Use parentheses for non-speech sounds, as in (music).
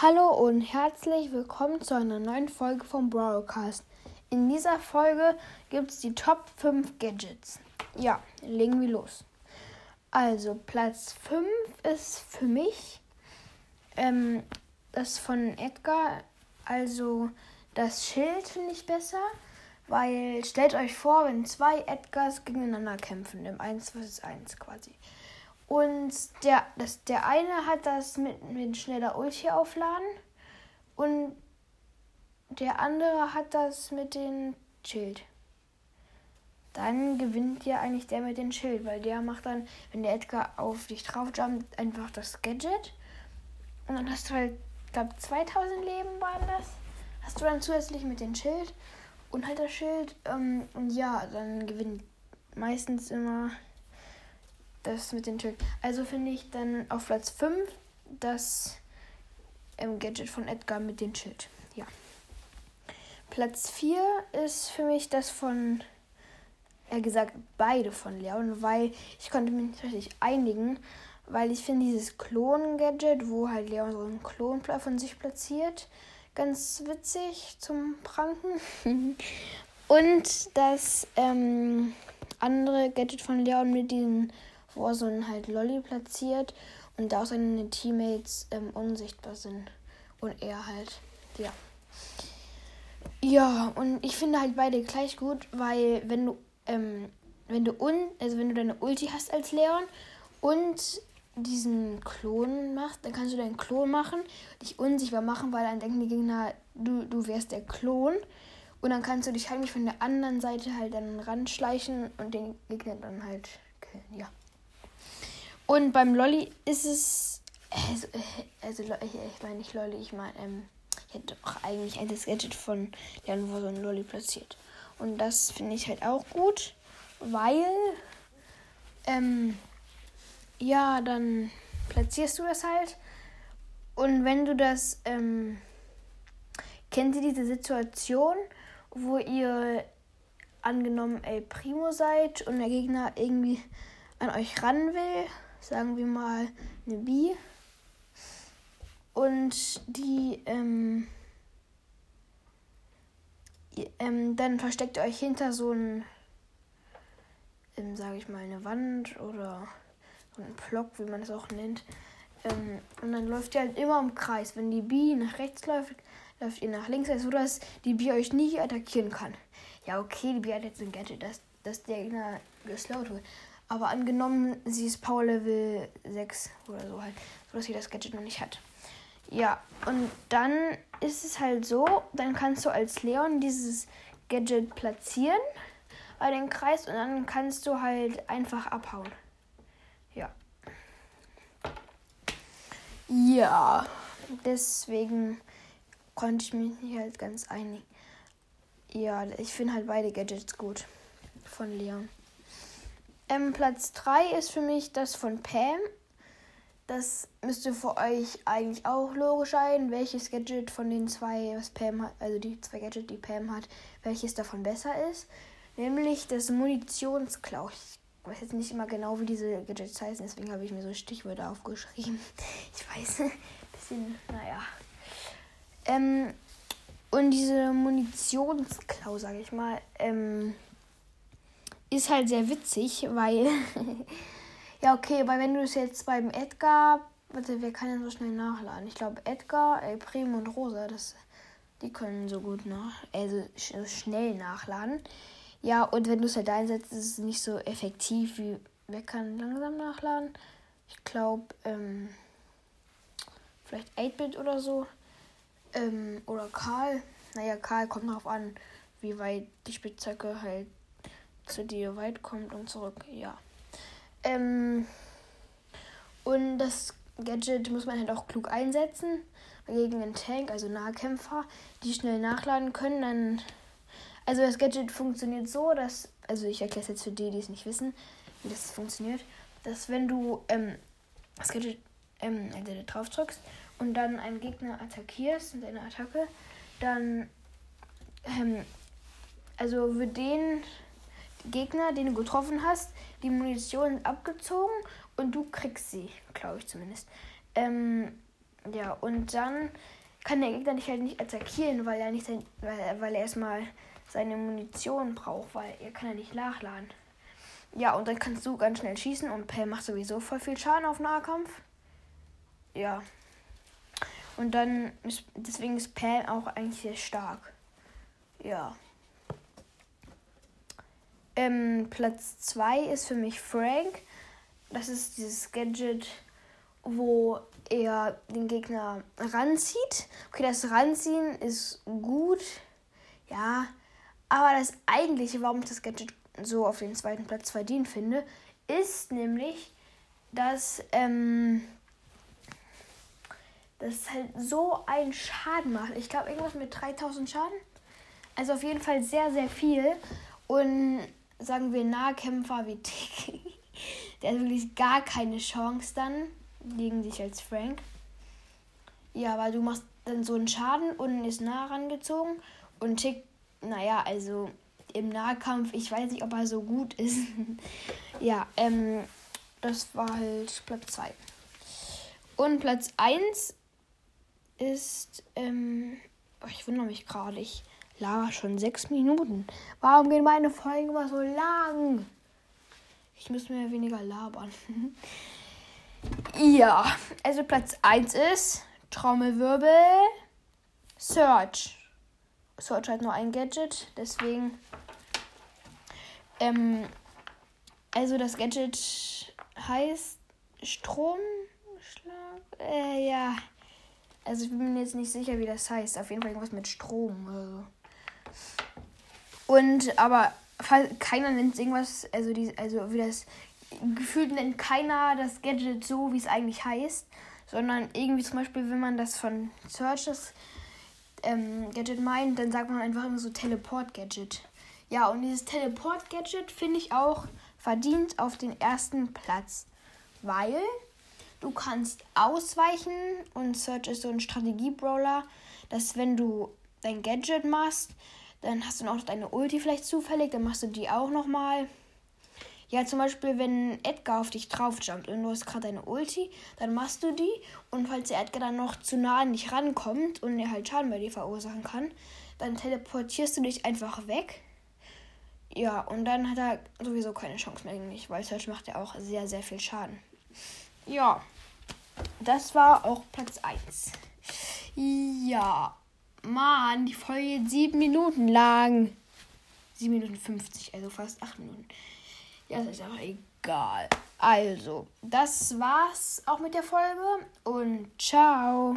Hallo und herzlich willkommen zu einer neuen Folge vom Broadcast. In dieser Folge gibt es die Top 5 Gadgets. Ja, legen wir los. Also, Platz 5 ist für mich ähm, das von Edgar. Also, das Schild finde ich besser, weil stellt euch vor, wenn zwei Edgars gegeneinander kämpfen, im 1 vs 1 quasi. Und der, das, der eine hat das mit, mit schneller Ulti aufladen und der andere hat das mit dem Schild. Dann gewinnt ja eigentlich der mit dem Schild, weil der macht dann, wenn der Edgar auf dich draufjumpt, einfach das Gadget. Und dann hast du halt, ich glaube 2000 Leben waren das. Hast du dann zusätzlich mit dem Schild und halt das Schild. Ähm, und ja, dann gewinnt meistens immer das mit den Schild. Also finde ich dann auf Platz 5 das ähm, Gadget von Edgar mit dem Schild. Ja. Platz 4 ist für mich das von, er gesagt, beide von Leon, weil ich konnte mich nicht richtig einigen, weil ich finde dieses Klon-Gadget, wo halt Leon so einen Klon von sich platziert, ganz witzig zum Pranken. (laughs) Und das ähm, andere Gadget von Leon mit diesem wo so ein halt Lolly platziert und da auch seine Teammates ähm, unsichtbar sind. Und er halt, ja. Ja, und ich finde halt beide gleich gut, weil wenn du, ähm, wenn du un, also wenn du deine Ulti hast als Leon und diesen Klon machst, dann kannst du deinen Klon machen, dich unsichtbar machen, weil dann denken die Gegner, du, du wärst der Klon. Und dann kannst du dich heimlich von der anderen Seite halt dann ranschleichen und den Gegner dann halt killen, ja. Und beim Lolly ist es. Also, also ich, meine nicht Lolly, ich meine, ähm, ich hätte auch eigentlich ein Gadget von Jan, wo so ein Lolly platziert. Und das finde ich halt auch gut, weil. Ähm, ja, dann platzierst du das halt. Und wenn du das. Ähm, kennt ihr diese Situation, wo ihr angenommen El Primo seid und der Gegner irgendwie an euch ran will? Sagen wir mal, eine Bi. Und die, ähm, ähm, dann versteckt ihr euch hinter so ein, ähm, sage ich mal, eine Wand oder so ein Block, wie man es auch nennt. Ähm, und dann läuft ihr halt immer im Kreis. Wenn die Bi nach rechts läuft, läuft ihr nach links, so dass die Bi euch nie attackieren kann. Ja, okay, die Bi hat jetzt ein Gadget, dass, dass der Gegner geslowt wird. Aber angenommen, sie ist Power Level 6 oder so halt, sodass sie das Gadget noch nicht hat. Ja, und dann ist es halt so, dann kannst du als Leon dieses Gadget platzieren bei den Kreis und dann kannst du halt einfach abhauen. Ja. Ja, deswegen konnte ich mich nicht halt ganz einig. Ja, ich finde halt beide Gadgets gut von Leon. Ähm, Platz 3 ist für mich das von Pam. Das müsste für euch eigentlich auch logisch sein, welches Gadget von den zwei, was Pam hat, also die zwei Gadgets, die Pam hat, welches davon besser ist. Nämlich das Munitionsklau. Ich weiß jetzt nicht immer genau, wie diese Gadgets heißen, deswegen habe ich mir so Stichwörter aufgeschrieben. (laughs) Ich weiß, (laughs) ein bisschen, naja. Ähm, und diese Munitionsklau, sage ich mal, ähm, ist halt sehr witzig, weil. (laughs) ja, okay, weil wenn du es jetzt beim Edgar. Warte, wer kann denn so schnell nachladen? Ich glaube, Edgar, El Primo und Rosa, das, die können so gut nach. Also schnell nachladen. Ja, und wenn du es halt einsetzt, ist es nicht so effektiv wie. Wer kann langsam nachladen? Ich glaube, ähm, vielleicht 8-Bit oder so. Ähm, oder Karl. Naja, Karl kommt darauf an, wie weit die Spitzhacke halt zu dir weit kommt und zurück. Ja. Ähm, und das Gadget muss man halt auch klug einsetzen. Gegen einen Tank, also Nahkämpfer, die schnell nachladen können. Dann, also das Gadget funktioniert so, dass, also ich erkläre es jetzt für die, die es nicht wissen, wie das funktioniert, dass wenn du ähm, das Gadget ähm, also drauf drückst und dann einen Gegner attackierst mit einer Attacke, dann ähm, also wird den Gegner, den du getroffen hast, die Munition abgezogen und du kriegst sie, glaube ich zumindest. Ähm, Ja, und dann kann der Gegner dich halt nicht attackieren, weil er nicht sein, weil, weil er erstmal seine Munition braucht, weil er kann ja nicht nachladen. Ja, und dann kannst du ganz schnell schießen und Pam macht sowieso voll viel Schaden auf Nahkampf. Ja. Und dann ist, deswegen ist Pam auch eigentlich sehr stark. Ja. Ähm, Platz 2 ist für mich Frank. Das ist dieses Gadget, wo er den Gegner ranzieht. Okay, das Ranziehen ist gut. Ja. Aber das eigentliche, warum ich das Gadget so auf den zweiten Platz verdient finde, ist nämlich, dass ähm, das halt so einen Schaden macht. Ich glaube, irgendwas mit 3000 Schaden. Also auf jeden Fall sehr, sehr viel. Und sagen wir Nahkämpfer wie (laughs) Tick, der hat wirklich gar keine Chance dann gegen dich als Frank. Ja, weil du machst dann so einen Schaden und ist nah rangezogen. Und Tick, naja, also im Nahkampf, ich weiß nicht, ob er so gut ist. (laughs) ja, ähm, das war halt Platz 2. Und Platz 1 ist, ähm, oh, ich wundere mich gerade, ich laber schon sechs Minuten. Warum gehen meine Folgen immer so lang? Ich muss mir weniger labern. (laughs) ja, also Platz 1 ist Trommelwirbel, Search. Search hat nur ein Gadget, deswegen. Ähm, also das Gadget heißt Stromschlag. Äh, ja. Also ich bin mir jetzt nicht sicher, wie das heißt. Auf jeden Fall irgendwas mit Strom. Also. Und aber keiner nennt irgendwas, also die, also wie das gefühlt nennt keiner das Gadget so, wie es eigentlich heißt, sondern irgendwie zum Beispiel, wenn man das von Search das ähm, Gadget meint, dann sagt man einfach immer so Teleport-Gadget. Ja, und dieses Teleport-Gadget finde ich auch verdient auf den ersten Platz, weil Du kannst ausweichen und Search ist so ein Strategie-Brawler, dass wenn du dein Gadget machst, dann hast du noch deine Ulti vielleicht zufällig, dann machst du die auch nochmal. Ja, zum Beispiel, wenn Edgar auf dich draufjumpt und du hast gerade deine Ulti, dann machst du die. Und falls der Edgar dann noch zu nah an dich rankommt und er halt Schaden bei dir verursachen kann, dann teleportierst du dich einfach weg. Ja, und dann hat er sowieso keine Chance mehr gegen dich, weil Search macht ja auch sehr, sehr viel Schaden. Ja, das war auch Platz 1. Ja, Mann, die Folge sieben Minuten lang. 7 Minuten 50, also fast 8 Minuten. Ja, das ist aber egal. Also, das war's auch mit der Folge und ciao.